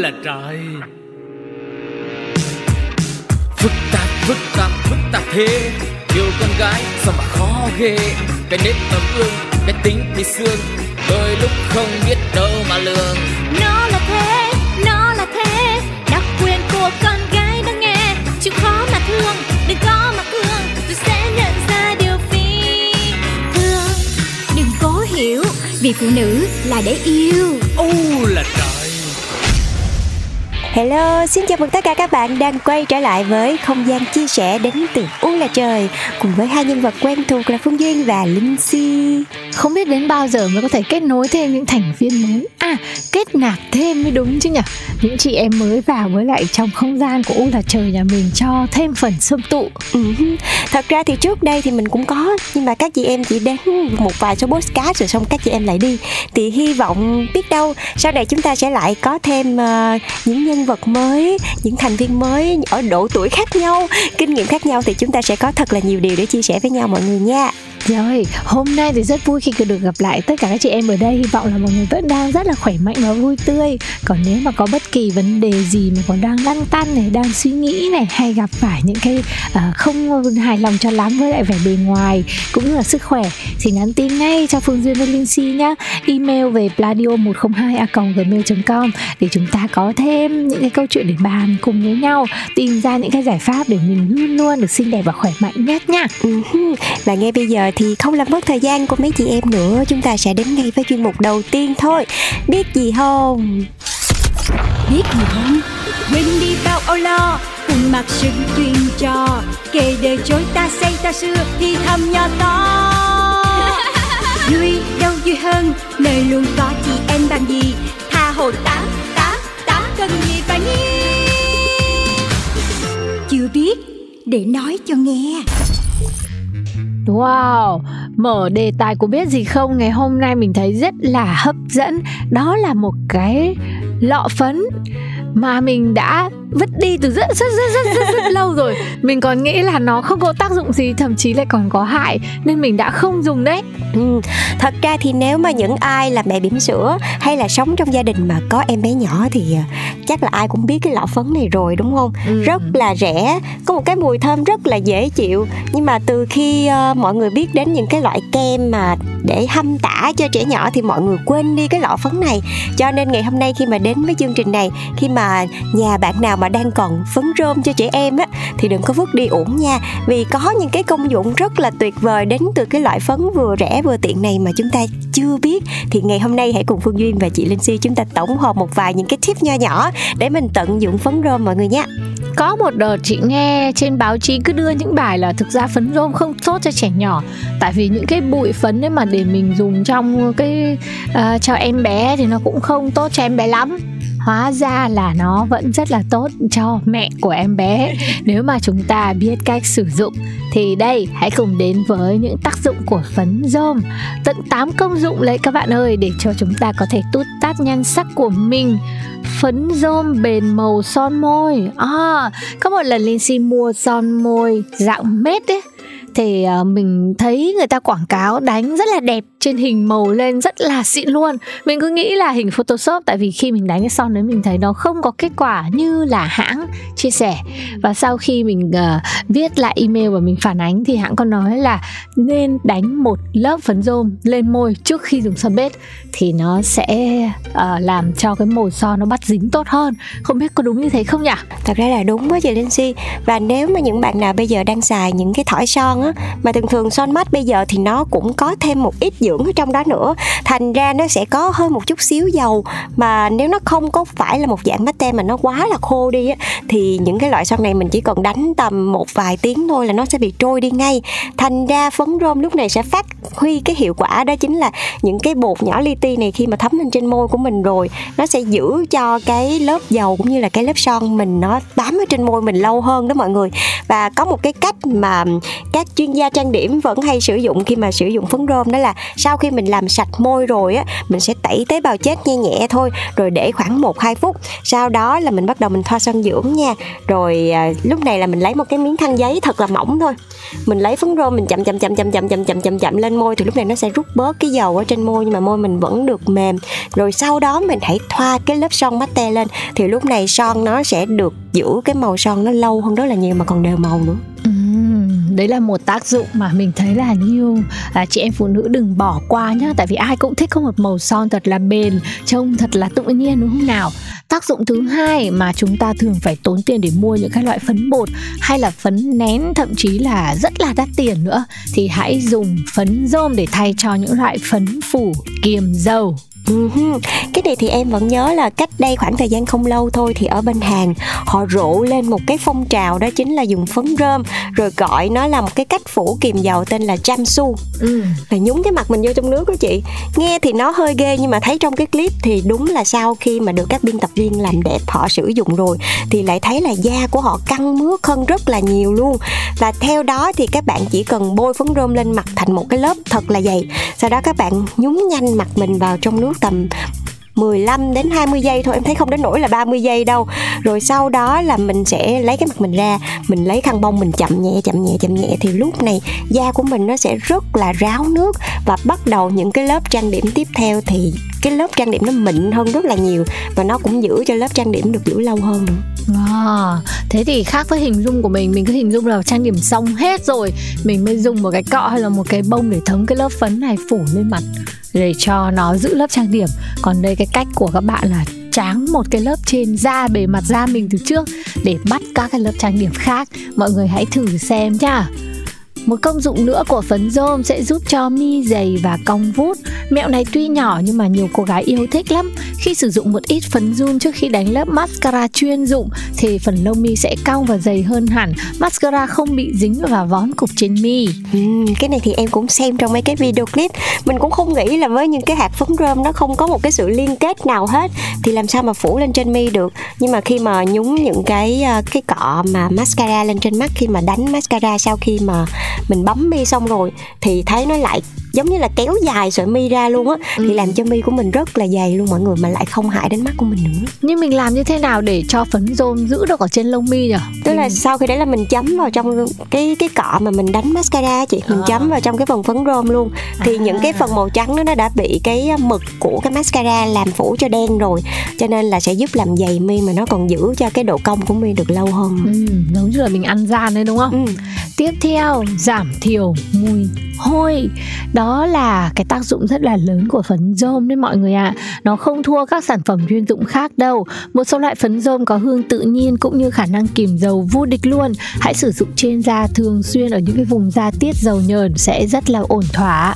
là trời. Phức tạp phức tạp phức tạp thế. Yêu con gái sao mà khó ghê. Cái nết ấm ương cái tính thì xương. Đôi lúc không biết đâu mà lường. Nó là thế nó là thế. Đặc quyền của con gái đang nghe. Chịu khó mà thương đừng có mà thương rồi sẽ nhận ra điều phi thường. Đừng cố hiểu vì phụ nữ là để yêu. Ô là trời Hello, xin chào mừng tất cả các bạn đang quay trở lại với không gian chia sẻ đến từ U là trời cùng với hai nhân vật quen thuộc là Phương Duyên và Linh Si. Không biết đến bao giờ mới có thể kết nối thêm những thành viên mới. À, kết nạp thêm mới đúng chứ nhỉ? Những chị em mới vào với lại trong không gian của U là trời nhà mình cho thêm phần xâm tụ. Ừ, thật ra thì trước đây thì mình cũng có Nhưng mà các chị em chỉ đến một vài số podcast rồi xong các chị em lại đi. Thì hy vọng biết đâu sau này chúng ta sẽ lại có thêm uh, những nhân vật mới Những thành viên mới ở độ tuổi khác nhau Kinh nghiệm khác nhau thì chúng ta sẽ có thật là nhiều điều để chia sẻ với nhau mọi người nha. Rồi, hôm nay thì rất vui khi được gặp lại tất cả các chị em ở đây. Hy vọng là mọi người vẫn đang rất là khỏe mạnh và vui tươi. Còn nếu mà có bất kỳ vấn đề gì mà còn đang lăn tăn này, đang suy nghĩ này Hay gặp phải những cái uh, không hài lòng cho lắm với lại vẻ bề ngoài cũng như là sức khỏe Thì nhắn tin ngay cho Phương Duyên và Linh Si nhá. Email về pladio 102 gmail.com Để chúng ta có thêm những cái câu chuyện để bàn cùng với nhau Tìm ra những cái giải pháp để mình luôn luôn được xinh đẹp và khỏe mạnh nhất nha ừ Và ngay bây giờ thì không làm mất thời gian của mấy chị em nữa. Chúng ta sẽ đến ngay với chuyên mục đầu tiên thôi. Biết gì không? Biết gì không? Quên đi bao âu lo cùng mặc sự truyền trò. Kể đời chối ta xây ta xưa thì thầm nhỏ to. Vui đâu vui hơn nơi luôn có chị em bằng gì? Tha hồ tám tám tám cần gì phải nghi chưa biết để nói cho nghe Wow, mở đề tài của biết gì không ngày hôm nay mình thấy rất là hấp dẫn. Đó là một cái lọ phấn mà mình đã vứt đi từ rất rất rất rất rất, rất lâu rồi mình còn nghĩ là nó không có tác dụng gì thậm chí lại còn có hại nên mình đã không dùng đấy ừ. thật ra thì nếu mà những ai là mẹ bỉm sữa hay là sống trong gia đình mà có em bé nhỏ thì ờ, chắc là ai cũng biết cái lọ phấn này rồi đúng không ừ. rất là rẻ có một cái mùi thơm rất là dễ chịu nhưng mà từ khi uh, mọi người biết đến những cái loại kem mà để hâm tả cho trẻ nhỏ thì mọi người quên đi cái lọ phấn này cho nên ngày hôm nay khi mà đến với chương trình này khi mà nhà bạn nào mà đang còn phấn rôm cho trẻ em á thì đừng có vứt đi uổng nha. Vì có những cái công dụng rất là tuyệt vời đến từ cái loại phấn vừa rẻ vừa tiện này mà chúng ta chưa biết. Thì ngày hôm nay hãy cùng Phương Duyên và chị Linh Si chúng ta tổng hợp một vài những cái tip nho nhỏ để mình tận dụng phấn rôm mọi người nhé. Có một đợt chị nghe trên báo chí cứ đưa những bài là thực ra phấn rôm không tốt cho trẻ nhỏ. Tại vì những cái bụi phấn ấy mà để mình dùng trong cái uh, cho em bé thì nó cũng không tốt cho em bé lắm hóa ra là nó vẫn rất là tốt cho mẹ của em bé. Nếu mà chúng ta biết cách sử dụng thì đây hãy cùng đến với những tác dụng của phấn rôm. Tận 8 công dụng lấy các bạn ơi để cho chúng ta có thể tút tát nhan sắc của mình. Phấn rôm bền màu son môi. À, có một lần Linh Si mua son môi dạng mết ấy thì uh, mình thấy người ta quảng cáo đánh rất là đẹp trên hình màu lên rất là xịn luôn. Mình cứ nghĩ là hình photoshop tại vì khi mình đánh cái son đấy mình thấy nó không có kết quả như là hãng chia sẻ. Và sau khi mình uh, viết lại email và mình phản ánh thì hãng có nói là nên đánh một lớp phấn rôm lên môi trước khi dùng son bết thì nó sẽ uh, làm cho cái màu son nó bắt dính tốt hơn. Không biết có đúng như thế không nhỉ? Thật ra là đúng với chị Linh Si và nếu mà những bạn nào bây giờ đang xài những cái thỏi son á mà thường thường son mắt bây giờ thì nó cũng có thêm một ít dưỡng ở trong đó nữa. Thành ra nó sẽ có hơn một chút xíu dầu, mà nếu nó không có phải là một dạng pate mà nó quá là khô đi á, thì những cái loại son này mình chỉ cần đánh tầm một vài tiếng thôi là nó sẽ bị trôi đi ngay. Thành ra phấn rôm lúc này sẽ phát huy cái hiệu quả đó chính là những cái bột nhỏ li ti này khi mà thấm lên trên môi của mình rồi, nó sẽ giữ cho cái lớp dầu cũng như là cái lớp son mình nó bám ở trên môi mình lâu hơn đó mọi người. Và có một cái cách mà các chuyên gia trang điểm vẫn hay sử dụng khi mà sử dụng phấn rôm đó là sau khi mình làm sạch môi rồi á mình sẽ tẩy tế bào chết nhẹ nhẹ thôi rồi để khoảng 1 2 phút. Sau đó là mình bắt đầu mình thoa son dưỡng nha. Rồi à, lúc này là mình lấy một cái miếng khăn giấy thật là mỏng thôi. Mình lấy phấn rôm mình chậm chậm chậm chậm chậm chậm chậm chậm chậm lên môi thì lúc này nó sẽ rút bớt cái dầu ở trên môi nhưng mà môi mình vẫn được mềm. Rồi sau đó mình hãy thoa cái lớp son matte lên. Thì lúc này son nó sẽ được giữ cái màu son nó lâu hơn rất là nhiều mà còn đều màu nữa đấy là một tác dụng mà mình thấy là nhiều là chị em phụ nữ đừng bỏ qua nhá. Tại vì ai cũng thích có một màu son thật là bền, trông thật là tự nhiên, đúng không nào? Tác dụng thứ hai mà chúng ta thường phải tốn tiền để mua những các loại phấn bột hay là phấn nén, thậm chí là rất là đắt tiền nữa, thì hãy dùng phấn rôm để thay cho những loại phấn phủ kiềm dầu cái này thì em vẫn nhớ là cách đây khoảng thời gian không lâu thôi thì ở bên Hàn họ rộ lên một cái phong trào đó chính là dùng phấn rơm rồi gọi nó là một cái cách phủ kiềm dầu tên là Jamsu ừ. và nhúng cái mặt mình vô trong nước đó chị. Nghe thì nó hơi ghê nhưng mà thấy trong cái clip thì đúng là sau khi mà được các biên tập viên làm đẹp họ sử dụng rồi thì lại thấy là da của họ căng mướt hơn rất là nhiều luôn. Và theo đó thì các bạn chỉ cần bôi phấn rơm lên mặt thành một cái lớp thật là dày sau đó các bạn nhúng nhanh mặt mình vào trong nước tầm 15 đến 20 giây thôi, em thấy không đến nỗi là 30 giây đâu. Rồi sau đó là mình sẽ lấy cái mặt mình ra, mình lấy khăn bông mình chậm nhẹ chậm nhẹ chậm nhẹ. Thì lúc này da của mình nó sẽ rất là ráo nước và bắt đầu những cái lớp trang điểm tiếp theo thì cái lớp trang điểm nó mịn hơn rất là nhiều và nó cũng giữ cho lớp trang điểm được giữ lâu hơn nữa. À, thế thì khác với hình dung của mình mình cứ hình dung là trang điểm xong hết rồi mình mới dùng một cái cọ hay là một cái bông để thấm cái lớp phấn này phủ lên mặt để cho nó giữ lớp trang điểm. Còn đây cái cách của các bạn là tráng một cái lớp trên da bề mặt da mình từ trước để bắt các cái lớp trang điểm khác. Mọi người hãy thử xem nhá một công dụng nữa của phấn rôm sẽ giúp cho mi dày và cong vút. Mẹo này tuy nhỏ nhưng mà nhiều cô gái yêu thích lắm. Khi sử dụng một ít phấn zoom trước khi đánh lớp mascara chuyên dụng thì phần lông mi sẽ cong và dày hơn hẳn. Mascara không bị dính và vón cục trên mi. Ừ, cái này thì em cũng xem trong mấy cái video clip. Mình cũng không nghĩ là với những cái hạt phấn rôm nó không có một cái sự liên kết nào hết thì làm sao mà phủ lên trên mi được. Nhưng mà khi mà nhúng những cái ờ, cái cọ mà mascara lên trên mắt khi mà đánh mascara sau khi mà mình bấm mi xong rồi thì thấy nó lại giống như là kéo dài sợi mi ra luôn á. Ừ. thì làm cho mi của mình rất là dày luôn mọi người mà lại không hại đến mắt của mình nữa. Nhưng mình làm như thế nào để cho phấn rôm giữ được ở trên lông mi nhỉ? Tức là sau khi đấy là mình chấm vào trong cái cái cọ mà mình đánh mascara chị. Mình à. chấm vào trong cái phần phấn rôm luôn. Thì à. những cái phần màu trắng đó nó đã bị cái mực của cái mascara làm phủ cho đen rồi. Cho nên là sẽ giúp làm dày mi mà nó còn giữ cho cái độ cong của mi được lâu hơn. Ừ, giống như là mình ăn gian đấy đúng không? Ừ. tiếp theo giảm thiểu mùi hôi. Đó là cái tác dụng rất là lớn của phấn rôm đấy mọi người ạ. À. nó không thua các sản phẩm chuyên dụng khác đâu. Một số loại phấn rôm có hương tự nhiên cũng như khả năng kìm dầu vô địch luôn. Hãy sử dụng trên da thường xuyên ở những cái vùng da tiết dầu nhờn sẽ rất là ổn thỏa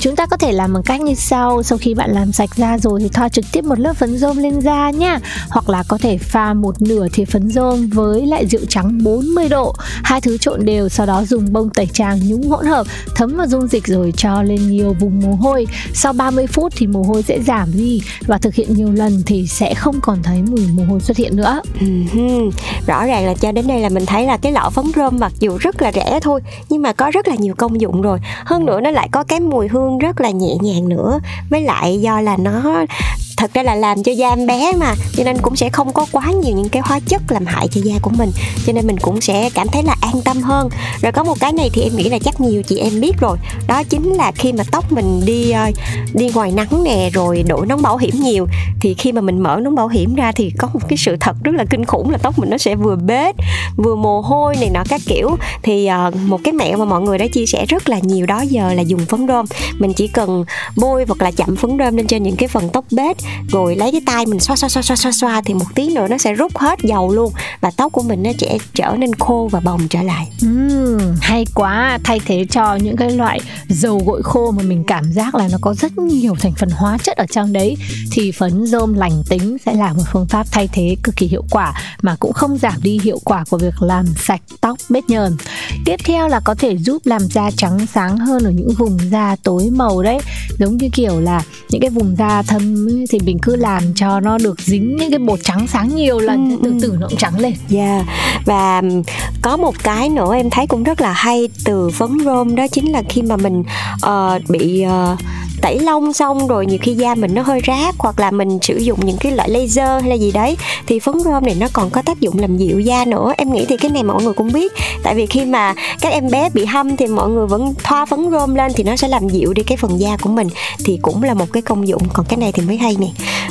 chúng ta có thể làm bằng cách như sau. Sau khi bạn làm sạch da rồi thì thoa trực tiếp một lớp phấn rôm lên da nhá. Hoặc là có thể pha một nửa thìa phấn rôm với lại rượu trắng 40 độ. Hai thứ trộn đều, sau đó dùng bông tẩy tràng nhúng hỗn hợp, thấm vào dung dịch rồi cho lên nhiều vùng mồ hôi. Sau 30 phút thì mồ hôi sẽ giảm đi và thực hiện nhiều lần thì sẽ không còn thấy mùi mồ hôi xuất hiện nữa. Rõ ràng là cho đến đây là mình thấy là cái lọ phấn rôm mặc dù rất là rẻ thôi, nhưng mà có rất là nhiều công dụng rồi. Hơn nữa nó lại có cái mùi mùi hương rất là nhẹ nhàng nữa. Với lại do là nó thật ra là làm cho da em bé mà cho nên cũng sẽ không có quá nhiều những cái hóa chất làm hại cho da của mình. Cho nên mình cũng sẽ cảm thấy là an tâm hơn. Rồi có một cái này thì em nghĩ là chắc nhiều chị em biết rồi. Đó chính là khi mà tóc mình đi ờ, đi ngoài nắng nè rồi đội nón bảo hiểm nhiều thì khi mà mình mở nón bảo hiểm ra thì có một cái sự thật rất là kinh khủng là tóc mình nó sẽ vừa bết vừa mồ hôi này nọ các kiểu. Thì uh, một cái mẹo mà mọi người đã chia sẻ rất là nhiều đó giờ là dùng phấn rôm. Mình chỉ cần bôi hoặc là chậm phấn rôm lên trên những cái phần tóc bết rồi lấy cái tay mình xoa xoa xoa xoa xoa xoa thì một tí nữa nó sẽ rút hết dầu luôn. Và tóc của mình nó sẽ trở nên khô và bồng trở lại. Uhm, hay quá. Thay thế cho những cái loại dầu gội khô mà mình cảm giác là nó có rất nhiều thành phần hóa chất ở trong đấy thì phấn rôm lành tính sẽ là một phương pháp thay thế cực kỳ hiệu quả mà cũng không giảm đi hiệu quả của việc làm sạch tóc bết nhờn tiếp theo là có thể giúp làm da trắng sáng hơn ở những vùng da tối màu đấy. Giống như kiểu là những cái vùng da thâm thì mình cứ làm cho nó được dính những cái bột trắng sáng nhiều lần ừ, từ từ nó cũng trắng lên. Dạ. Yeah. và có một cái nữa em thấy cũng rất là hay từ phấn rôm đó chính là khi mà mình uh, bị uh, tẩy lông xong rồi nhiều khi da mình nó hơi rát hoặc là mình sử dụng những cái loại laser hay là gì đấy thì phấn rôm này nó còn có tác dụng làm dịu da nữa. Em nghĩ thì cái này mọi người cũng biết. Tại vì khi mà các em bé bị hâm thì mọi người vẫn thoa phấn rôm lên thì nó sẽ làm dịu đi cái phần da của mình thì cũng là một cái công dụng. Còn cái này thì mới hay nè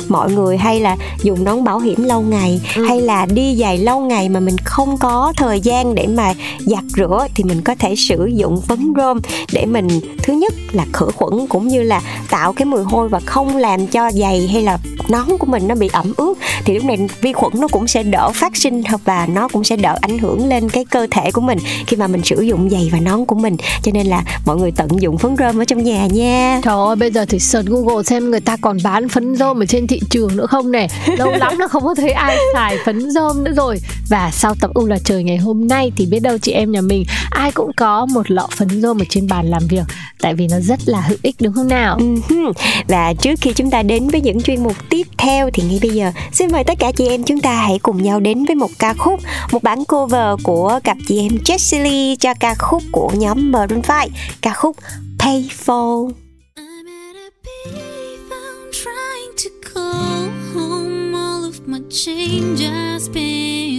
mọi người hay là dùng nón bảo hiểm lâu ngày ừ. hay là đi giày lâu ngày mà mình không có thời gian để mà giặt rửa thì mình có thể sử dụng phấn rôm để mình thứ nhất là khử khuẩn cũng như là tạo cái mùi hôi và không làm cho giày hay là nón của mình nó bị ẩm ướt. Thì lúc này vi khuẩn nó cũng sẽ đỡ phát sinh và nó cũng sẽ đỡ ảnh hưởng lên cái cơ thể của mình khi mà mình sử dụng giày và nón của mình. Cho nên là mọi người tận dụng phấn rôm ở trong nhà nha. Trời ơi bây giờ thì search google xem người ta còn bán phấn rôm ở trên thị trường nữa không nè? Lâu lắm là không có thấy ai xài phấn rôm nữa rồi. Và sau tập u là trời ngày hôm nay thì biết đâu chị em nhà mình ai cũng có một lọ phấn rôm ở trên bàn làm việc. Tại vì nó rất là hữu ích, đúng không nào? Ừ Và trước khi chúng ta đến với những chuyên mục tiếp theo thì ngay bây giờ xin mời tất cả chị em chúng ta hãy cùng nhau đến với một ca khúc, một bản cover của cặp chị em Jessie Lee cho ca khúc của nhóm Maroon 5 ca khúc Payphone. my change just spend.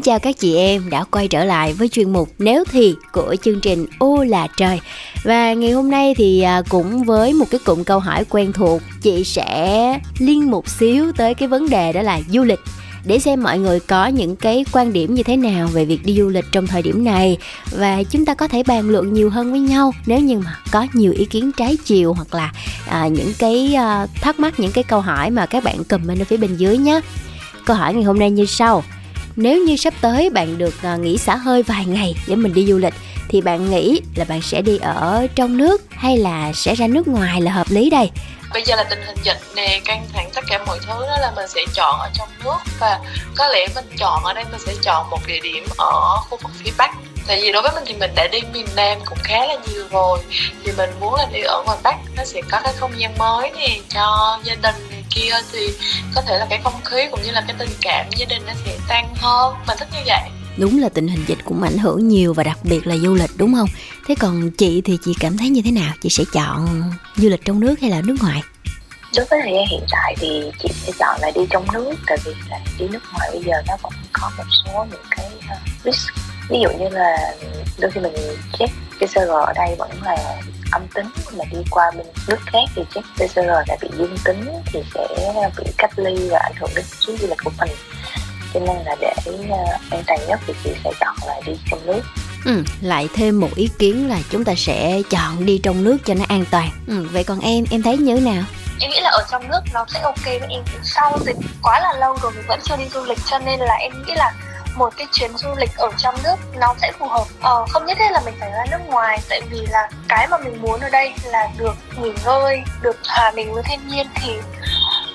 Chào các chị em đã quay trở lại với chuyên mục Nếu thì của chương trình Ô là trời. Và ngày hôm nay thì à, cũng với một cái cụm câu hỏi quen thuộc, chị sẽ liên một xíu tới cái vấn đề đó là du lịch. Để xem mọi người có những cái quan điểm như thế nào về việc đi du lịch trong thời điểm này. Và chúng ta có thể bàn luận nhiều hơn với nhau nếu như mà có nhiều ý kiến trái chiều hoặc là à, những cái à, thắc mắc những cái câu hỏi mà các bạn comment ở phía bên dưới nhé. Câu hỏi ngày hôm nay như sau nếu như sắp tới bạn được ờ, nghỉ xả hơi vài ngày để mình đi du lịch, thì bạn nghĩ là bạn sẽ đi ở trong nước hay là sẽ ra nước ngoài là hợp lý đây? Bây giờ là tình hình dịch nè, căng thẳng tất cả mọi thứ đó là mình sẽ chọn ở trong nước và có lẽ mình chọn ở đây mình sẽ chọn một địa điểm ở khu vực phía bắc. Tại vì đối với mình thì mình đã đi miền nam cũng khá là nhiều rồi, thì mình muốn là đi ở ngoài bắc, nó sẽ có cái không gian mới nè cho gia đình kia thì có thể là cái không khí cũng như là cái tình cảm gia đình nó sẽ tăng hơn. Mình thích như vậy. Đúng là tình hình dịch cũng ảnh hưởng nhiều và đặc biệt là du lịch đúng không? Thế còn chị thì chị cảm thấy như thế nào? Chị sẽ chọn du lịch trong nước hay là nước ngoài? Đối với thời gian hiện tại thì chị sẽ chọn là đi trong nước tại vì là đi nước ngoài bây giờ nó vẫn có một số những cái uh, risk. Ví dụ như là đôi khi mình check PCR ở đây vẫn là âm tính mà đi qua bên nước khác thì check PCR đã bị dương tính thì sẽ bị cách ly và ảnh hưởng đến chuyến du lịch của mình. Cho nên là để uh, an toàn nhất thì chị sẽ chọn là đi trong nước. Ừ, lại thêm một ý kiến là chúng ta sẽ chọn đi trong nước cho nó an toàn. Ừ, vậy còn em em thấy như thế nào? Em nghĩ là ở trong nước nó sẽ ok với em. Sau dịch quá là lâu rồi mình vẫn chưa đi du lịch cho nên là em nghĩ là một cái chuyến du lịch ở trong nước nó sẽ phù hợp. Ờ, không nhất thiết là mình phải ra nước ngoài tại vì là cái mà mình muốn ở đây là được nghỉ ngơi được hòa mình với thiên nhiên thì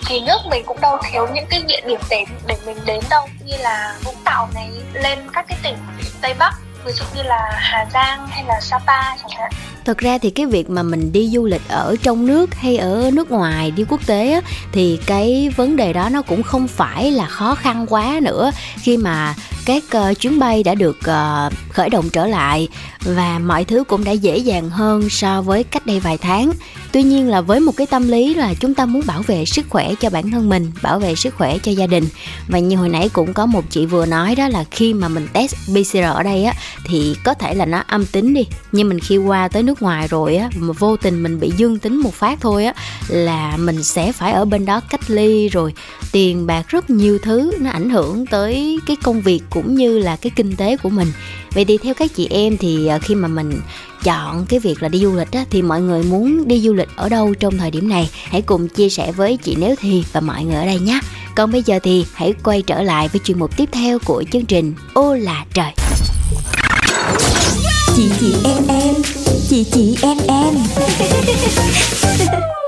thì nước mình cũng đâu thiếu những cái địa điểm để để mình đến đâu. Như là vũng tàu này lên các cái tỉnh tây bắc ví dụ như là hà giang hay là sapa chẳng hạn. Thật ra thì cái việc mà mình đi du lịch ở trong nước hay ở nước ngoài đi quốc tế á, thì cái vấn đề đó nó cũng không phải là khó khăn quá nữa. Khi mà các uh, chuyến bay đã được uh, khởi động trở lại và mọi thứ cũng đã dễ dàng hơn so với cách đây vài tháng tuy nhiên là với một cái tâm lý là chúng ta muốn bảo vệ sức khỏe cho bản thân mình, bảo vệ sức khỏe cho gia đình. Và như hồi nãy cũng có một chị vừa nói đó là khi mà mình test pcr ở đây á, thì có thể là nó âm tính đi. Nhưng mình khi qua tới nước ngoài rồi á, mà vô tình mình bị dương tính một phát thôi á, là mình sẽ phải ở bên đó cách ly rồi tiền bạc rất nhiều thứ, nó ảnh hưởng tới cái công việc cũng như là cái kinh tế của mình. Vậy thì theo các chị em thì ờ, khi mà mình chọn cái việc là đi du lịch á, thì mọi người muốn đi du lịch ở đâu trong thời điểm này? Hãy cùng chia sẻ với chị nếu thì và mọi người ở đây nhé. Còn bây giờ thì hãy quay trở lại với chuyên mục tiếp theo của chương trình ô là trời. Chị chị em em. Chị chị em em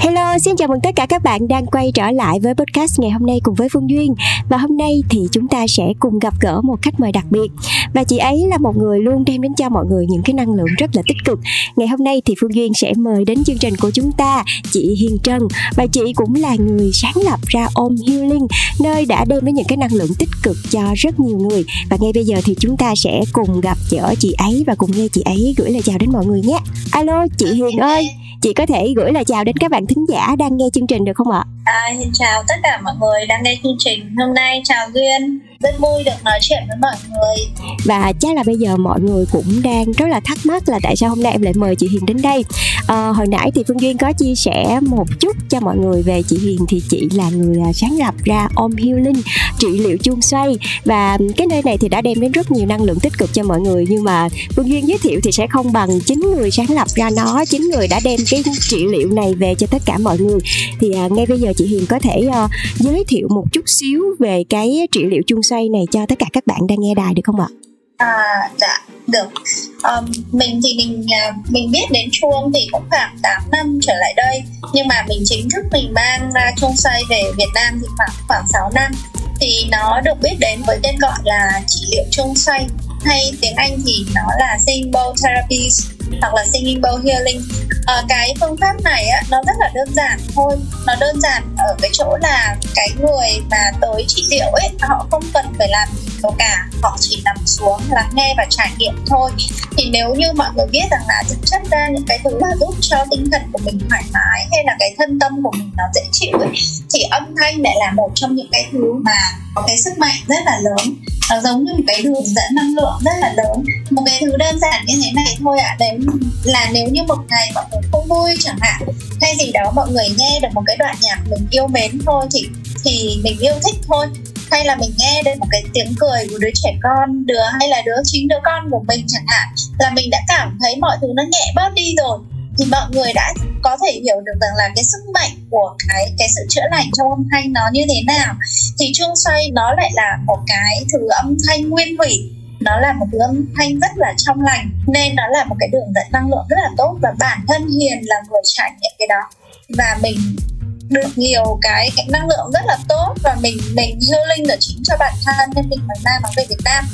Hello, xin chào mừng tất cả các bạn đang quay trở lại với podcast ngày hôm nay cùng với Phương Duyên. Và hôm nay thì chúng ta sẽ cùng gặp gỡ một khách mời đặc biệt. Và chị ấy là một người luôn đem đến cho mọi người những cái năng lượng rất là tích cực. Ngày hôm nay thì Phương Duyên sẽ mời đến chương trình của chúng ta chị Hiền Trân Và chị cũng là người sáng lập ra Om Healing Nơi đã đem đến những cái năng lượng tích cực cho rất nhiều người. Và ngay bây giờ thì chúng ta sẽ cùng gặp gỡ chị ấy và cùng nghe chị ấy gửi lời chào đến mọi người nhé. Alo chị Hiền ơi chị có thể gửi lời chào đến các bạn thính giả đang nghe chương trình được không ạ? À, xin chào tất cả mọi người đang nghe chương trình. Hôm nay chào Duyên. Rất vui được nói chuyện với mọi người. Và chắc là bây giờ mọi người cũng đang rất là thắc mắc là tại sao hôm nay em lại mời chị Hiền đến đây? À, hồi nãy thì Phương Duyên có chia sẻ một chút cho mọi người về chị Hiền thì chị là người à, sáng lập ra Om Healing trị liệu chuông xoay. Và cái nơi này thì đã đem đến rất nhiều năng lượng tích cực cho mọi người. Nhưng mà Phương Duyên giới thiệu thì sẽ không bằng chính người sáng lập ra nó chính người đã đem cái trị liệu này về cho tất cả mọi người. Thì à, ngay bây giờ chị Hiền có thể à, giới thiệu một chút xíu về cái trị liệu chung xoay này cho tất cả các bạn đang nghe đài được không ạ? À, dạ được. Um, mình thì mình à, mình biết đến chuông thì cũng khoảng 8 năm trở lại đây. Nhưng mà mình chính thức mình mang ra chuông xoay về Việt Nam thì khoảng khoảng 6 năm. Thì nó được biết đến với tên gọi là trị liệu chuông xoay. Hay tiếng Anh thì nó là symbol therapies hoặc là singing bowl healing. À, cái phương pháp này á nó rất là đơn giản thôi. Nó đơn giản ở cái chỗ là cái người mà tới trị liệu ấy họ không cần phải làm đâu cả, họ chỉ nằm xuống lắng nghe và trải nghiệm thôi. Thì nếu như mọi người biết rằng là thực chất ra những cái thứ mà giúp cho tinh thần của mình thoải mái hay là cái thân tâm của mình nó dễ chịu ấy, thì âm thanh lại là một trong những cái thứ mà có cái sức mạnh rất là lớn. Nó giống như một cái đường dẫn năng lượng rất là lớn. Một cái thứ đơn giản như thế này thôi ạ. À. đấy, là nếu như một ngày mọi người không vui chẳng hạn hay gì đó mọi người nghe được một cái đoạn nhạc mình yêu mến thôi thì thì mình yêu thích thôi hay là mình nghe được một cái tiếng cười của đứa trẻ con, đứa hay là đứa chính đứa con của mình chẳng hạn, là mình đã cảm thấy mọi thứ nó nhẹ bớt đi rồi, thì mọi người đã có thể hiểu được rằng là cái sức mạnh của cái cái sự chữa lành trong âm thanh nó như thế nào. Thì chuông xoay nó lại là một cái thứ âm thanh nguyên thủy, nó là một thứ âm thanh rất là trong lành, nên nó là một cái đường dẫn năng lượng rất là tốt và bản thân hiền là người trải nghiệm cái đó. Và mình được nhiều cái, cái năng lượng rất là tốt và mình mình healing được chính cho bản thân nên mình mới mang nó về Việt Nam.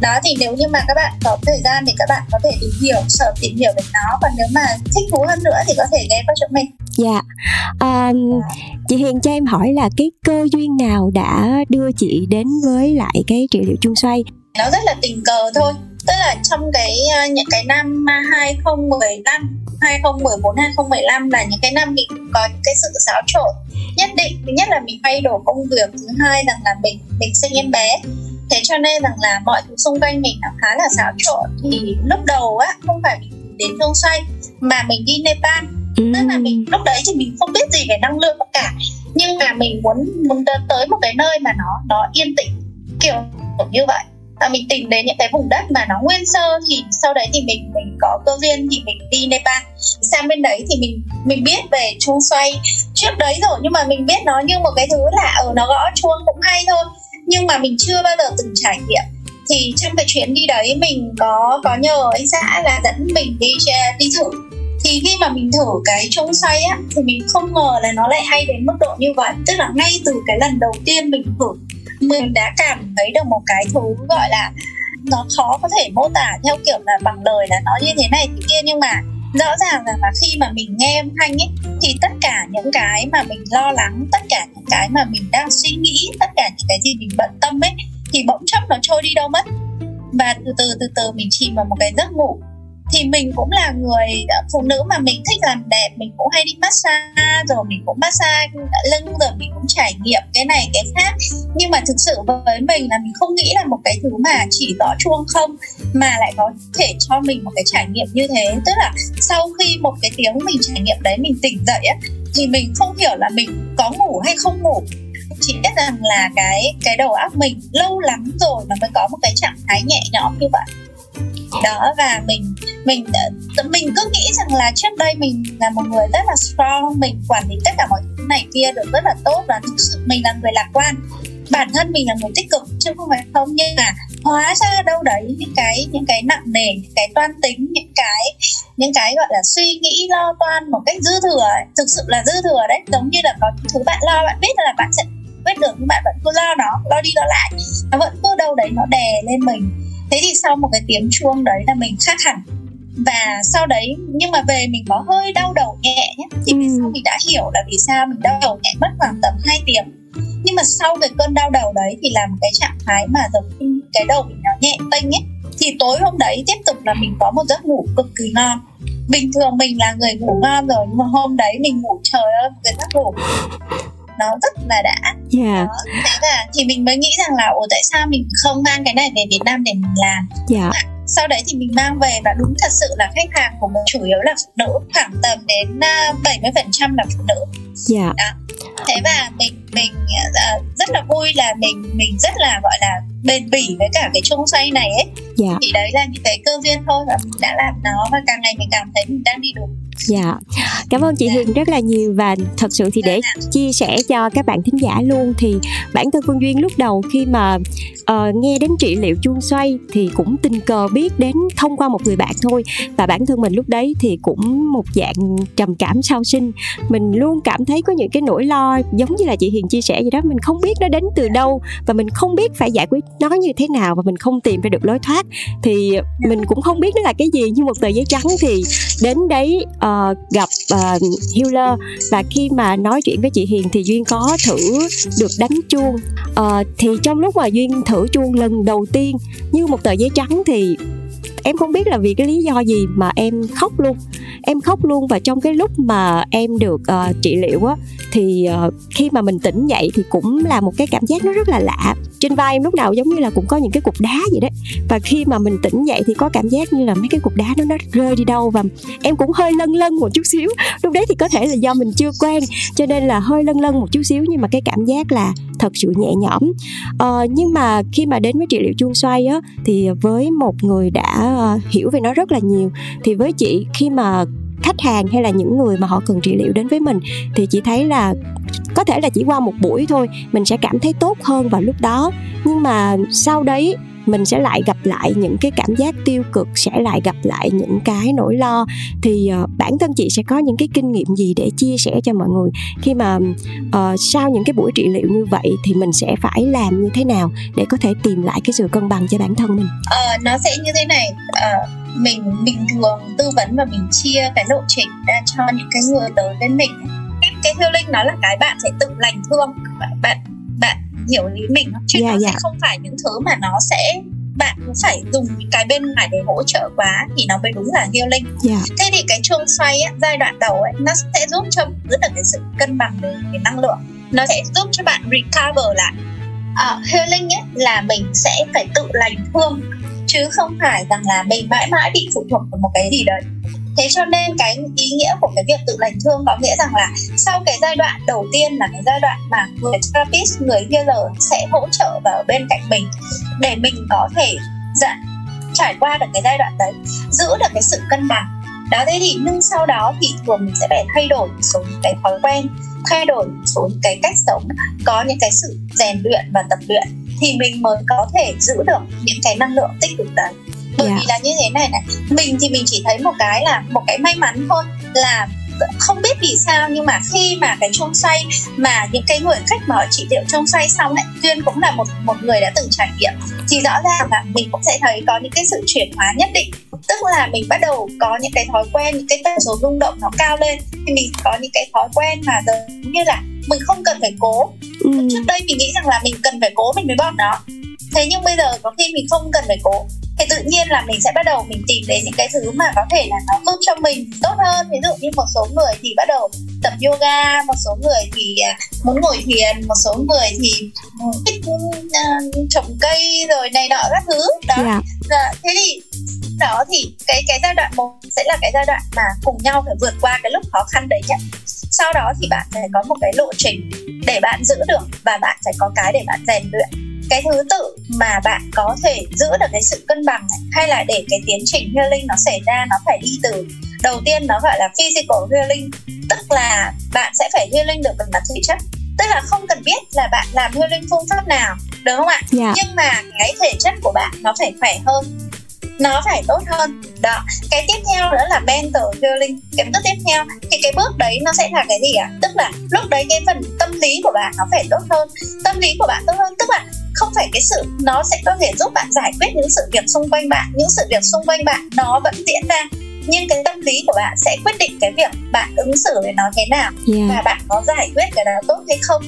Đó thì nếu như mà các bạn có thời gian thì các bạn có thể tìm hiểu sở tìm hiểu về nó. Còn nếu mà thích thú hơn nữa thì có thể ghé vào chỗ mình. Dạ. Um, chị Hiền cho em hỏi là cái cơ duyên nào đã đưa chị đến với lại cái trị liệu chuông xoay? Nó rất là tình cờ thôi tức là trong cái ờ, những cái năm 2015 2014 2015 là những cái năm mình có những cái sự xáo trộn nhất định. Thứ nhất là mình thay đổi công việc thứ hai rằng là mình mình sinh em bé. Thế cho nên rằng là mọi thứ xung quanh mình nó khá là xáo trộn. Thì lúc đầu á không phải mình đến phương xoay mà mình đi Nepal. Tức là mình lúc đấy thì mình không biết gì về năng lượng cả. Nhưng mà mình muốn muốn tới một cái nơi mà nó nó yên tĩnh kiểu như vậy à, mình tìm đến những cái vùng đất mà nó nguyên sơ thì sau đấy thì mình mình có cơ duyên thì mình đi Nepal. Sang bên đấy thì mình mình biết về chuông xoay trước đấy rồi nhưng mà mình biết nó như một cái thứ là ở nó gõ chuông cũng hay thôi nhưng mà mình chưa bao giờ từng trải nghiệm. Thì trong cái chuyến đi đấy mình có có nhờ anh xã là dẫn mình đi đi thử. Thì khi mà mình thử cái chuông xoay á thì mình không ngờ là nó lại hay đến mức độ như vậy. Tức là ngay từ cái lần đầu tiên mình thử mình đã cảm thấy được một cái thứ gọi là nó khó có thể mô tả theo kiểu là bằng lời là nó như thế này thế kia. Nhưng mà rõ ràng là, là khi mà mình nghe âm thanh ấy thì tất cả những cái mà mình lo lắng tất cả những cái mà mình đang suy nghĩ tất cả những cái gì mình bận tâm ấy thì bỗng chốc nó trôi đi đâu mất. Và từ từ từ từ mình chìm vào một cái giấc ngủ thì mình cũng là người ờ, phụ nữ mà mình thích làm đẹp, mình cũng hay đi massage, rồi mình cũng massage lưng, rồi mình cũng trải nghiệm cái này, cái khác. Nhưng mà thực sự với mình là mình không nghĩ là một cái thứ mà chỉ gõ chuông không, mà lại có thể cho mình một cái trải nghiệm như thế. Tức là sau khi một cái tiếng mình trải nghiệm đấy mình tỉnh dậy á, thì mình không hiểu là mình có ngủ hay không ngủ. Chỉ biết rằng là cái cái đầu óc mình lâu lắm rồi mà mới có một cái trạng thái nhẹ nhõm như vậy. Ờ. đó và mình mình mình cứ nghĩ rằng là trước đây mình là một người rất là strong mình quản lý tất cả mọi thứ này kia được rất là tốt và thực sự mình là người lạc quan. Bản thân mình là người tích cực chứ không phải không nhưng mà hóa ra đâu đấy những cái những cái nặng nề những cái toan tính những cái những cái gọi là suy nghĩ lo toan một cách dư thừa ấy, thực sự là dư thừa đấy giống như là có những thứ bạn lo bạn biết là bạn sẽ quyết được nhưng bạn vẫn cứ lo nó lo đi lo lại. Nó vẫn cứ đâu đấy nó đè lên mình. Thế thì sau một cái tiếng chuông đấy là mình khác hẳn. Và sau đấy nhưng mà về mình có hơi đau đầu nhẹ nhé. Thì ừ. sau mình đã hiểu là vì sao mình đau đầu nhẹ mất khoảng tầm 2 tiếng. Nhưng mà sau cái cơn đau đầu đấy thì là một cái trạng thái mà giống như cái đầu mình nó nhẹ tênh ấy thì tối hôm đấy tiếp tục là mình có một giấc ngủ cực kỳ ngon. Bình thường mình là người ngủ ngon rồi nhưng mà hôm đấy mình ngủ trời ơi cái giấc ngủ nó rất là đã yeah. Dạ. đó, thế là thì mình mới nghĩ rằng là ồ tại sao mình không mang cái này về Việt Nam để mình làm yeah. Dạ. sau đấy thì mình mang về và đúng thật sự là khách hàng của mình chủ yếu là phụ nữ khoảng tầm đến 70% à, là phụ nữ yeah. Dạ. đó thế và mình mình uh, rất là vui là mình mình rất là gọi là bền bỉ với cả cái chung xoay này ấy dạ. thì đấy là những cái cơ duyên thôi và mình đã làm nó và càng ngày mình cảm thấy mình đang đi đúng dạ cảm ơn chị dạ. Huyền rất là nhiều và thật sự thì để dạ. chia sẻ cho các bạn thính giả luôn thì bản thân Phương Duyên lúc đầu khi mà uh, nghe đến trị liệu chuông xoay thì cũng tình cờ biết đến thông qua một người bạn thôi và bản thân mình lúc đấy thì cũng một dạng trầm cảm sau sinh mình luôn cảm thấy có những cái nỗi lo giống như là chị Hiền chia sẻ vậy đó mình không biết nó đến từ đâu và mình không biết phải giải quyết nó như thế nào và mình không tìm ra được lối thoát thì mình cũng không biết nó là cái gì như một tờ giấy trắng thì đến đấy uh, Ờ, gặp uh, healer. Và khi mà nói chuyện với chị Hiền thì duyên có thử được đánh chuông. Uh, thì trong lúc mà duyên thử chuông lần đầu tiên như một tờ giấy trắng thì em không biết là vì cái lý do gì mà em khóc luôn. Em khóc luôn và trong cái lúc mà em được uh, trị liệu á thì uh, khi mà mình tỉnh dậy thì cũng là một cái cảm giác nó rất là lạ trên vai em lúc nào giống như là cũng có những cái cục đá vậy đấy và khi mà mình tỉnh dậy thì có cảm giác như là mấy cái cục đá nó nó rơi đi đâu và em cũng hơi lân lân một chút xíu. Lúc đấy thì có thể là do mình chưa quen cho nên là hơi lân lân một chút xíu nhưng mà cái cảm giác là thật sự nhẹ nhõm. Ờ, nhưng mà khi mà đến với trị liệu chuông xoay á thì với một người đã ờ, hiểu về nó rất là nhiều. Thì với chị khi mà khách hàng hay là những người mà họ cần trị liệu đến với mình, thì chị thấy là có thể là chỉ qua một buổi thôi, mình sẽ cảm thấy tốt hơn vào lúc đó. Nhưng mà sau đấy mình sẽ lại gặp lại những cái cảm giác tiêu cực sẽ lại gặp lại những cái nỗi lo. Thì uh, bản thân chị sẽ có những cái kinh nghiệm gì để chia sẻ cho mọi người? Khi mà uh, sau những cái buổi trị liệu như vậy thì mình sẽ phải làm như thế nào để có thể tìm lại cái sự cân bằng cho bản thân mình? Ờ, nó sẽ như thế này. Ờ, mình bình thường tư vấn và mình chia cái lộ trình ra cho những cái người tới với mình. Cái healing nó là cái bạn sẽ tự lành thương. Bạn hiểu lý mình chứ yeah, nó yeah. sẽ không phải những thứ mà nó sẽ bạn cũng phải dùng những cái bên ngoài để hỗ trợ quá thì nó mới đúng là healing. Yeah. thế thì cái chuông xoay á, giai đoạn đầu ấy nó sẽ giúp cho rất là cái sự cân bằng về, về năng lượng. Nó sẽ giúp cho bạn recover lại. Uh, healing ấy là mình sẽ phải tự lành thương chứ không phải rằng là mình mãi mãi bị phụ thuộc vào một cái gì đấy thế cho nên cái ý nghĩa của cái việc tự lành thương có nghĩa rằng là sau cái giai đoạn đầu tiên là cái giai đoạn mà người therapist người healer sẽ hỗ trợ và ở bên cạnh mình để mình có thể dạ, trải qua được cái giai đoạn đấy giữ được cái sự cân bằng. Đó thế thì nhưng sau đó thì thường mình sẽ phải thay đổi một số những cái thói quen thay đổi một số những cái cách sống có những cái sự rèn luyện và tập luyện thì mình mới có thể giữ được những cái năng lượng tích cực đấy bởi yeah. vì dạ. là như thế này này mình thì mình chỉ thấy một cái là một cái may mắn thôi là không biết vì sao nhưng mà khi mà cái chuông xoay mà những cái người khách mà trị liệu chuông xoay xong ấy duyên cũng là một một người đã từng trải nghiệm thì rõ ràng là mình cũng sẽ thấy có những cái sự chuyển hóa nhất định tức là mình bắt đầu có những cái thói quen những cái tần số rung động nó cao lên thì mình có những cái thói quen mà giống như là mình không cần phải cố ừ. trước đây mình nghĩ rằng là mình cần phải cố mình mới bỏ nó thế nhưng bây giờ có khi mình không cần phải cố thì tự nhiên là mình sẽ bắt đầu mình tìm đến những cái thứ mà có thể là nó giúp cho mình tốt hơn ví dụ như một số người thì bắt đầu tập yoga một số người thì à, muốn ngồi thiền một số người thì thích uh, trồng cây rồi này nọ các thứ đó yeah. Dạ. thế thì đó thì cái cái giai đoạn một sẽ là cái giai đoạn mà cùng nhau phải vượt qua cái lúc khó khăn đấy nhất sau đó thì bạn phải có một cái lộ trình để bạn giữ được và bạn phải có cái để bạn rèn luyện cái thứ tự mà bạn có thể giữ được cái sự cân bằng này, hay là để cái tiến trình healing nó xảy ra nó phải đi từ đầu tiên nó gọi là physical healing tức là bạn sẽ phải healing được về mặt thể chất tức là không cần biết là bạn làm healing phương pháp nào đúng không ạ yeah. Dạ. nhưng mà cái thể chất của bạn nó phải khỏe hơn nó phải tốt hơn đó cái tiếp theo nữa là mental healing cái bước tiếp theo thì cái bước đấy nó sẽ là cái gì ạ à? tức là lúc đấy cái phần tâm lý của bạn nó phải tốt hơn tâm lý của bạn tốt hơn tức là không phải cái sự nó sẽ có thể giúp bạn giải quyết những sự việc xung quanh bạn những sự việc xung quanh bạn nó vẫn diễn ra. Nhưng cái tâm lý của bạn sẽ quyết định cái việc bạn ứng xử với nó thế nào yeah. và bạn có giải quyết cái đó tốt hay không.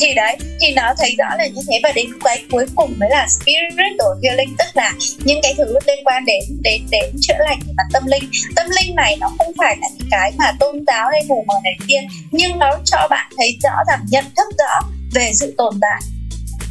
Thì đấy thì nó thấy rõ là như thế. Và đến cái cuối cùng mới là spiritual healing tức là những cái thứ liên quan đến đến đến chữa lành về mặt tâm linh. Tâm linh này nó không phải là những cái mà tôn giáo hay mù mờ này kia nhưng nó cho bạn thấy rõ rằng nhận thức rõ về sự tồn tại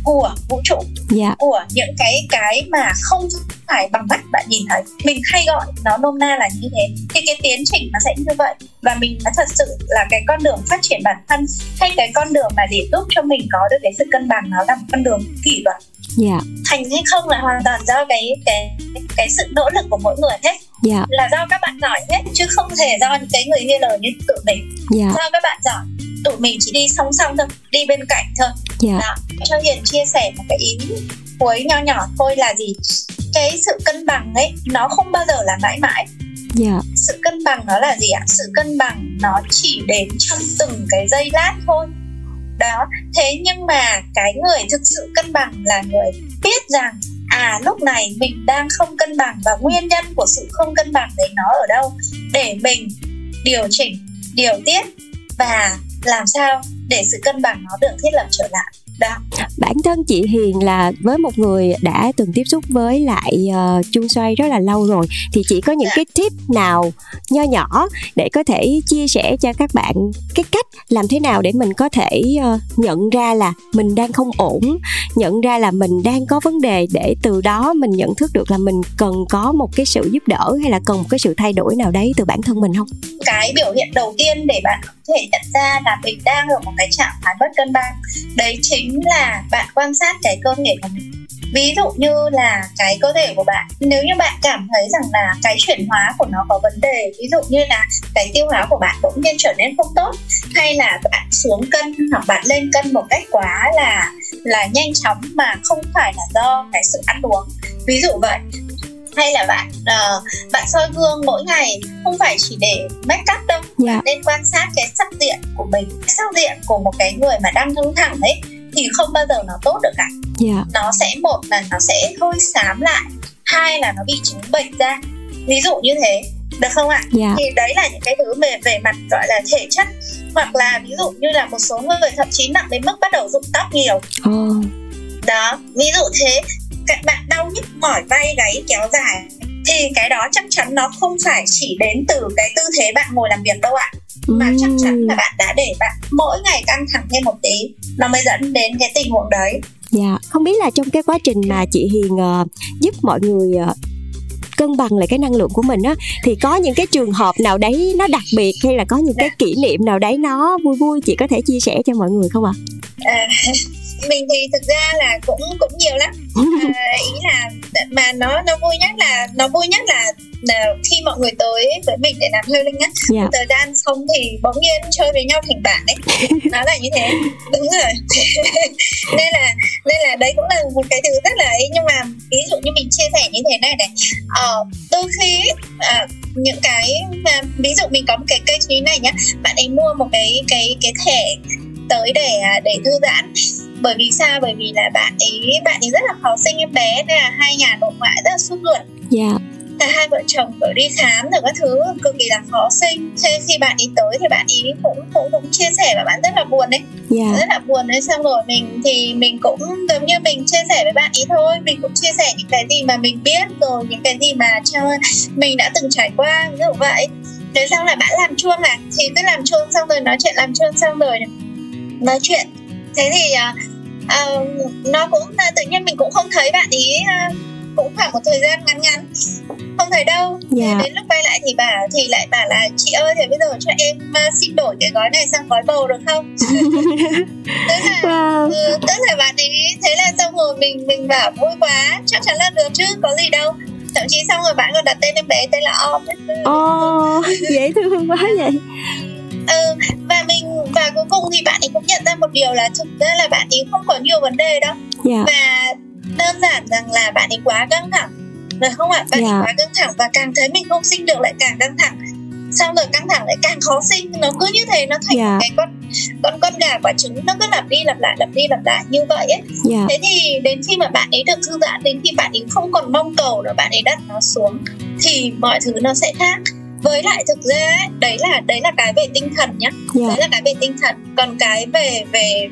của vũ trụ yeah. Dạ. của những cái cái mà không phải bằng mắt bạn nhìn thấy mình hay gọi nó nôm na là như thế thì cái tiến trình nó sẽ như vậy và mình nó thật sự là cái con đường phát triển bản thân hay cái con đường mà để giúp cho mình có được cái sự cân bằng nó là một con đường kỷ luật yeah. Dạ. thành hay không là hoàn toàn do cái cái cái sự nỗ lực của mỗi người hết yeah. Dạ. là do các bạn giỏi hết chứ không thể do những cái người healer như tụi mình yeah. do các bạn giỏi tụi mình chỉ đi song song thôi đi bên cạnh thôi yeah. Đó. cho hiền chia sẻ một cái ý cuối nho nhỏ thôi là gì cái sự cân bằng ấy nó không bao giờ là mãi mãi yeah. sự cân bằng nó là gì ạ sự cân bằng nó chỉ đến trong từng cái giây lát thôi đó thế nhưng mà cái người thực sự cân bằng là người biết rằng à lúc này mình đang không cân bằng và nguyên nhân của sự không cân bằng đấy nó ở đâu để mình điều chỉnh điều tiết và làm sao để sự cân bằng nó được thiết lập trở lại? Đó bản thân chị Hiền là với một người đã từng tiếp xúc với lại uh, chuông xoay rất là lâu rồi thì chị có những cái tip nào nho nhỏ để có thể chia sẻ cho các bạn cái cách làm thế nào để mình có thể uh, nhận ra là mình đang không ổn nhận ra là mình đang có vấn đề để từ đó mình nhận thức được là mình cần có một cái sự giúp đỡ hay là cần một cái sự thay đổi nào đấy từ bản thân mình không? Cái biểu hiện đầu tiên để bạn thể nhận ra là mình đang ở một cái trạng thái bất cân bằng. Đấy chính là bạn quan sát cái cơ thể của mình. Ví dụ như là cái cơ thể của bạn, nếu như bạn cảm thấy rằng là cái chuyển hóa của nó có vấn đề, ví dụ như là cái tiêu hóa của bạn bỗng nhiên trở nên không tốt, hay là bạn xuống cân hoặc bạn lên cân một cách quá là là nhanh chóng mà không phải là do cái sự ăn uống, ví dụ vậy hay là bạn uh, bạn soi gương mỗi ngày không phải chỉ để make up đâu yeah. bạn nên quan sát cái sắc diện của mình sắc diện của một cái người mà đang hưng thẳng ấy thì không bao giờ nó tốt được cả yeah. nó sẽ một là nó sẽ hơi xám lại hai là nó bị trứng bệnh ra ví dụ như thế được không ạ? Yeah. Thì đấy là những cái thứ về về mặt gọi là thể chất hoặc là ví dụ như là một số người thậm chí nặng đến mức bắt đầu rụng tóc nhiều. Oh. Đó, ví dụ thế các bạn đau nhức mỏi vai gáy kéo dài thì cái đó chắc chắn nó không phải chỉ đến từ cái tư thế bạn ngồi làm việc đâu ạ. Mà chắc chắn là bạn đã để bạn mỗi ngày căng thẳng thêm một tí nó mới dẫn đến cái tình huống đấy. Dạ không biết là trong cái quá trình mà chị hiền uh, giúp mọi người uh, cân bằng lại cái năng lượng của mình á thì có những cái trường hợp nào đấy nó đặc biệt hay là có những cái kỷ niệm nào đấy nó vui vui chị có thể chia sẻ cho mọi người không ạ? À? mình thì thực ra là cũng cũng nhiều lắm. À, ý là mà nó nó vui nhất là nó vui nhất là, là khi mọi người tới với mình để làm healing á. Yeah. Dạ. thời gian xong thì bỗng nhiên chơi với nhau thành bạn ấy. Nó là như thế. Đúng rồi. Nên là nên là đấy cũng là một cái thứ rất là ấy. Nhưng mà ví dụ như mình chia sẻ như thế này này. Ờ, đôi khi à, những cái mà, ví dụ mình có một cái cây như này nhá. Bạn ấy mua một cái cái cái thẻ tới để à, để thư giãn bởi vì sao? Bởi vì là bạn ấy bạn ấy rất là khó sinh em bé nên là hai nhà nội ngoại rất là sốt ruột. Dạ. Yeah cả hai vợ chồng phải đi khám rồi các thứ cực kỳ là khó sinh. Thế khi bạn ấy tới thì bạn ấy cũng cũng cũng chia sẻ và bạn rất là buồn đấy. Yeah. Dạ. rất là buồn đấy. Xong rồi mình thì mình cũng giống như mình chia sẻ với bạn ấy thôi. Mình cũng chia sẻ những cái gì mà mình biết rồi những cái gì mà cho mình đã từng trải qua dụ vậy. Thế xong là bạn làm chuông à? Thì cứ làm chuông xong rồi nói chuyện làm chuông xong rồi nói chuyện. Thế thì uh, uh, nó cũng uh, tự nhiên mình cũng không thấy bạn ý uh, cũng khoảng một thời gian ngắn ngắn không thấy đâu yeah. Dạ. đến lúc quay lại thì bà thì lại bảo là chị ơi thì bây giờ cho em uh, xin đổi cái gói này sang gói bầu được không tức là wow. ừ, tức là bạn ấy thế là xong rồi mình mình bảo vui quá chắc chắn là được chứ có gì đâu thậm chí xong rồi bạn còn đặt tên em bé tên là om Ồ, oh, dễ thương quá vậy ừ, và mình và cuối cùng thì bạn ấy cũng nhận ra một điều là thực ra là bạn ấy không có nhiều vấn đề đâu yeah. Dạ. và đơn giản rằng là bạn ấy quá căng thẳng được không ạ bạn yeah. ấy dạ. quá căng thẳng và càng thấy mình không sinh được lại càng căng thẳng xong rồi căng thẳng lại càng khó sinh nó cứ như thế nó thành yeah. Dạ. cái con con con gà quả trứng nó cứ lặp đi lặp lại lặp đi lặp lại như vậy ấy yeah. thế thì đến khi mà bạn ấy được thư giãn đến khi bạn ấy không còn mong cầu nữa bạn ấy đặt nó xuống thì mọi thứ nó sẽ khác với lại thực ra đấy là đấy là cái về tinh thần nhá yeah. Dạ. đấy là cái về tinh thần còn cái về về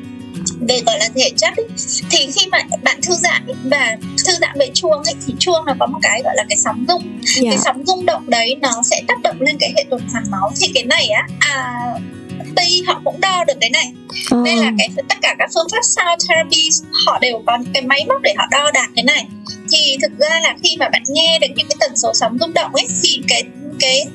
về gọi là thể chất ấy, thì khi mà bạn thư giãn và thư giãn về chuông ấy, thì chuông nó có một cái gọi là cái sóng rung yeah. cái sóng rung động đấy nó sẽ tác động lên cái hệ tuần hoàn máu thì cái này á à, Tây họ cũng đo được cái này oh. nên là cái tất cả các phương pháp sound therapy họ đều có cái máy móc để họ đo đạt cái này thì thực ra là khi mà bạn nghe được những cái tần số sóng rung động ấy thì cái cái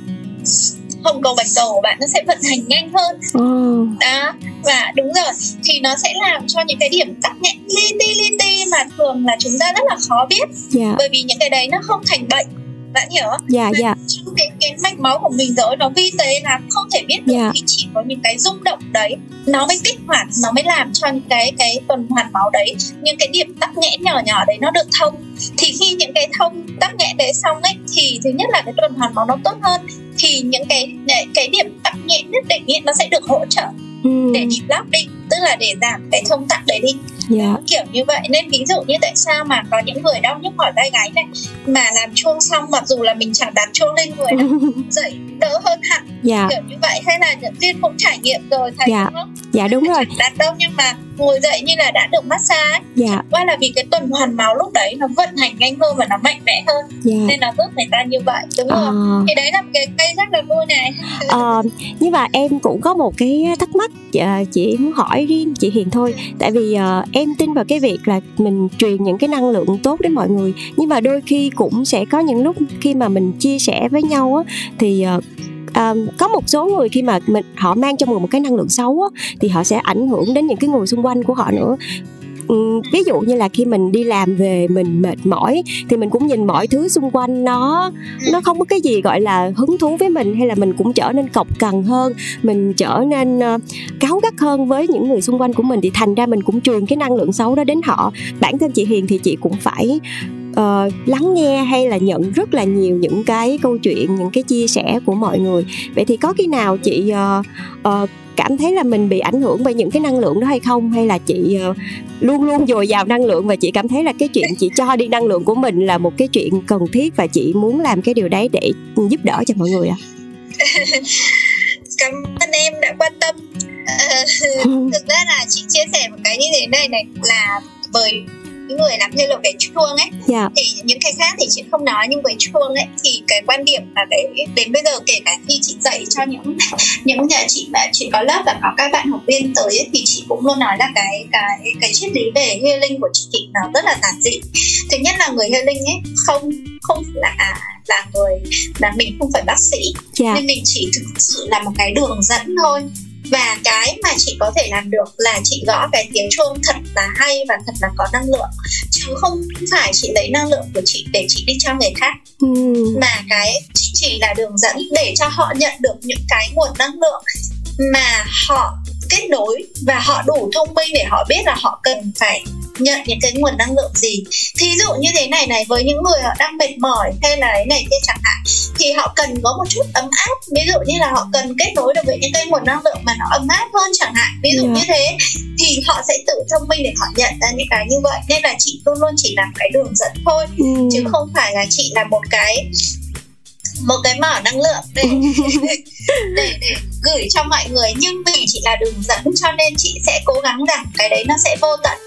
hồng cầu bạch cầu của bạn nó sẽ vận hành nhanh hơn ừ. đó và đúng rồi thì nó sẽ làm cho những cái điểm tắc nghẽn li ti li ti mà thường là chúng ta rất là khó biết yeah. Dạ. bởi vì những cái đấy nó không thành bệnh bạn hiểu không? Dạ dạ. Trong cái, cái mạch máu của mình rồi nó vi tế là không thể biết được yeah. thì chỉ có những cái rung động đấy nó mới kích hoạt nó mới làm cho những cái cái tuần hoàn máu đấy những cái điểm tắc nghẽn nhỏ nhỏ đấy nó được thông thì khi những cái thông tắc nghẽn đấy xong ấy thì thứ nhất là cái tuần hoàn máu nó tốt hơn thì những cái cái điểm tắc nghẽn nhất định ấy, nó sẽ được hỗ trợ ừ. để develop đi tức là để giảm cái thông tắc đấy đi yeah. Dạ. kiểu như vậy nên ví dụ như tại sao mà có những người đau nhức mỏi vai gáy này mà làm chuông xong mặc dù là mình chẳng đặt chuông lên người đâu dậy đỡ hơn hẳn yeah. Dạ. kiểu như vậy hay là những viên cũng trải nghiệm rồi thấy yeah. đúng không dạ đúng rồi đặt đâu nhưng mà ngồi dậy như là đã được massage ấy. Dạ. qua là vì cái tuần hoàn máu lúc đấy nó vận hành nhanh hơn và nó mạnh mẽ hơn dạ. nên nó giúp người ta như vậy đúng không à. thì đấy là cái cây rất là vui này à, nhưng mà em cũng có một cái thắc mắc chị muốn hỏi riêng chị Hiền thôi tại vì uh, em tin vào cái việc là mình truyền những cái năng lượng tốt đến mọi người nhưng mà đôi khi cũng sẽ có những lúc khi mà mình chia sẻ với nhau á thì uh, um, có một số người khi mà mình họ mang trong người một cái năng lượng xấu á, thì họ sẽ ảnh hưởng đến những cái người xung quanh của họ nữa. Um, ví dụ như là khi mình đi làm về mình mệt mỏi thì mình cũng nhìn mọi thứ xung quanh nó nó không có cái gì gọi là hứng thú với mình hay là mình cũng trở nên cọc cằn hơn mình trở nên uh, cáu gắt hơn với những người xung quanh của mình thì thành ra mình cũng truyền cái năng lượng xấu đó đến họ. Bản thân chị hiền thì chị cũng phải uh, lắng nghe hay là nhận rất là nhiều những cái câu chuyện những cái chia sẻ của mọi người. Vậy thì có khi nào chị uh, uh, cảm thấy là mình bị ảnh hưởng bởi những cái năng lượng đó hay không? Hay là chị uh, luôn luôn dồi dào năng lượng và chị cảm thấy là cái chuyện chị cho đi năng lượng của mình là một cái chuyện cần thiết và chị muốn làm cái điều đấy để giúp đỡ cho mọi người ạ? À? cảm ơn em đã quan tâm. Uh, thực ra là chị chia sẻ một cái như thế này này là bởi những người làm như là cái chuông ấy yeah. Dạ. thì những cái khác thì chị không nói nhưng với chuông ấy thì cái quan điểm là đấy đến bây giờ kể cả khi chị dạy cho những những nhà chị mà chị có lớp và có các bạn học viên tới ấy, thì chị cũng luôn nói là cái cái cái triết lý về healing của chị nó rất là giản dị thứ nhất là người healing ấy không không là là người là mình không phải bác sĩ yeah. Dạ. nên mình chỉ thực sự là một cái đường dẫn thôi và cái mà chị có thể làm được là chị gõ cái tiếng chuông thật là hay và thật là có năng lượng chứ không phải chị lấy năng lượng của chị để chị đi cho người khác ừ. mà cái chị chỉ là đường dẫn để cho họ nhận được những cái nguồn năng lượng mà họ kết nối và họ đủ thông minh để họ biết là họ cần phải nhận những cái nguồn năng lượng gì thí dụ như thế này này với những người họ đang mệt mỏi hay là cái này kia chẳng hạn thì họ cần có một chút ấm áp ví dụ như là họ cần kết nối được với những cái nguồn năng lượng mà nó ấm áp hơn chẳng hạn ví dụ yeah. Như thế thì họ sẽ tự thông minh để họ nhận ra những cái như vậy nên là chị luôn luôn chỉ làm cái đường dẫn thôi ừ. chứ không phải là chị là một cái một cái mỏ năng lượng để để để gửi cho mọi người nhưng vì chị là đường dẫn cho nên chị sẽ cố gắng rằng cái đấy nó sẽ vô tận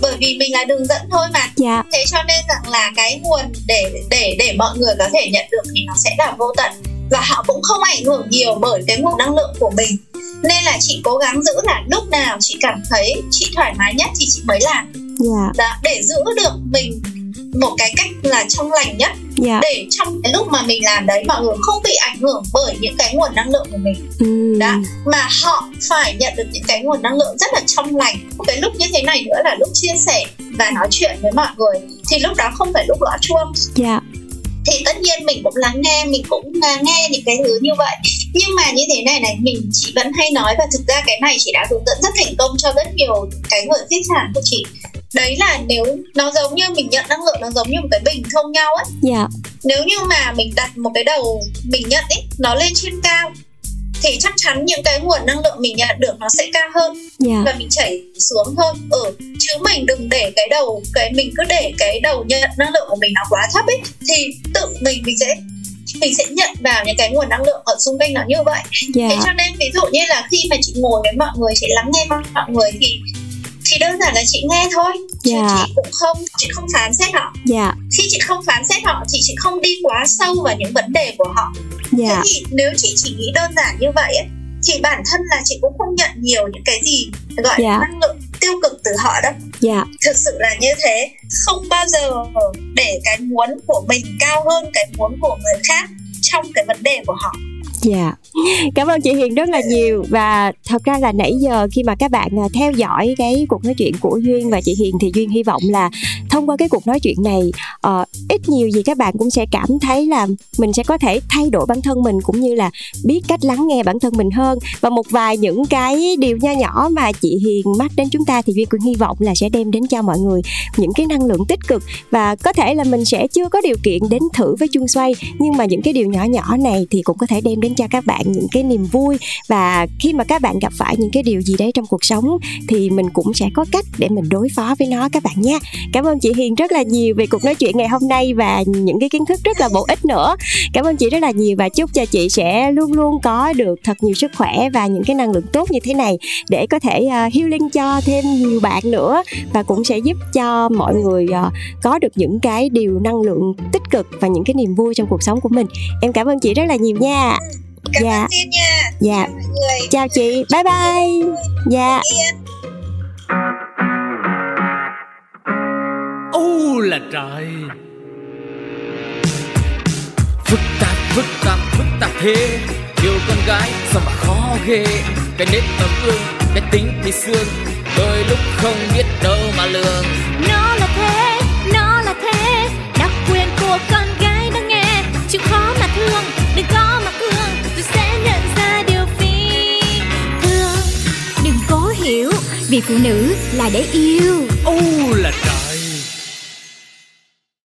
bởi vì mình là đường dẫn thôi mà dạ. thế cho nên rằng là cái nguồn để để để mọi người có thể nhận được thì nó sẽ là vô tận và họ cũng không ảnh hưởng nhiều bởi cái nguồn năng lượng của mình nên là chị cố gắng giữ là lúc nào chị cảm thấy chị thoải mái nhất thì chị mới làm yeah. Dạ. Đó, để giữ được mình một cái cách là trong lành nhất yeah. Dạ. để trong cái lúc mà mình làm đấy mọi người không bị ảnh hưởng bởi những cái nguồn năng lượng của mình mm. đó mà họ phải nhận được những cái nguồn năng lượng rất là trong lành cái lúc như thế này nữa là lúc chia sẻ và nói chuyện với mọi người thì lúc đó không phải lúc gõ chuông yeah dạ. thì tất nhiên mình cũng lắng nghe mình cũng nghe những cái thứ như vậy nhưng mà như thế này này mình chị vẫn hay nói và thực ra cái này chị đã hướng dẫn rất thành công cho rất nhiều cái người khách hàng của chị đấy là nếu nó giống như mình nhận năng lượng nó giống như một cái bình thông nhau ấy dạ nếu như mà mình đặt một cái đầu mình nhận ấy nó lên trên cao thì chắc chắn những cái nguồn năng lượng mình nhận được nó sẽ cao hơn yeah. Dạ. và mình chảy xuống thôi ừ chứ mình đừng để cái đầu cái mình cứ để cái đầu nhận năng lượng của mình nó quá thấp ấy thì tự mình mình sẽ mình sẽ nhận vào những cái nguồn năng lượng ở xung quanh nó như vậy yeah. thế cho nên ví dụ như là khi mà chị ngồi với mọi người chị lắng nghe mọi người thì thì đơn giản là chị nghe thôi chứ yeah. Dạ. chị cũng không chị không phán xét họ yeah. Dạ. khi chị không phán xét họ thì chị không đi quá sâu vào những vấn đề của họ yeah. thế dạ. thì nếu chị chỉ nghĩ đơn giản như vậy ấy, thì bản thân là chị cũng không nhận nhiều những cái gì gọi yeah. năng lượng tiêu cực từ họ đâu yeah. thực sự là như thế không bao giờ để cái muốn của mình cao hơn cái muốn của người khác trong cái vấn đề của họ Dạ, yeah. cảm ơn chị Hiền rất là nhiều. Và thật ra là nãy giờ khi mà các bạn à, theo dõi cái cuộc nói chuyện của Duyên và chị Hiền thì Duyên hy vọng là thông qua cái cuộc nói chuyện này uh, ít nhiều gì các bạn cũng sẽ cảm thấy là mình sẽ có thể thay đổi bản thân mình cũng như là biết cách lắng nghe bản thân mình hơn. Và một vài những cái điều nho nhỏ mà chị Hiền mắc đến chúng ta thì Duyên cũng hy vọng là sẽ đem đến cho mọi người những cái năng lượng tích cực. Và có thể là mình sẽ chưa có điều kiện đến thử với chung xoay nhưng mà những cái điều nhỏ nhỏ này thì cũng có thể đem đến cho các bạn những cái niềm vui. Và khi mà các bạn gặp phải những cái điều gì đấy trong cuộc sống thì mình cũng sẽ có cách để mình đối phó với nó các bạn nha cảm ơn chị hiền rất là nhiều về cuộc nói chuyện ngày hôm nay và những cái kiến thức rất là bổ ích nữa. Cảm ơn chị rất là nhiều và chúc cho chị sẽ luôn luôn có được thật nhiều sức khỏe và những cái năng lượng tốt như thế này để có thể uh, healing cho thêm nhiều bạn nữa và cũng sẽ giúp cho mọi người uh, có được những cái điều năng lượng tích cực và những cái niềm vui trong cuộc sống của mình. Em cảm ơn chị rất là nhiều nha cảm dạ. ơn xin nha. Dạ. Người. chào chị. Bye bye. Dạ. Ô là trời. Phức tạp phức tạp phức tạp thế. Yêu con gái sao mà khó ghê. Cái nếp tấm ương cái tính thì xương. Đôi lúc không biết đâu mà lường. Nó là thế nó là thế. Đặc quyền của con gái đang nghe. Chịu khó mà thương đừng có mà hiểu. Vì phụ nữ là để yêu. U là trời.